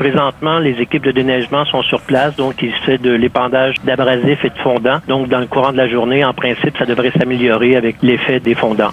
Présentement, les équipes de déneigement sont sur place, donc il se fait de l'épandage d'abrasifs et de fondants. Donc, dans le courant de la journée, en principe, ça devrait s'améliorer avec l'effet des fondants.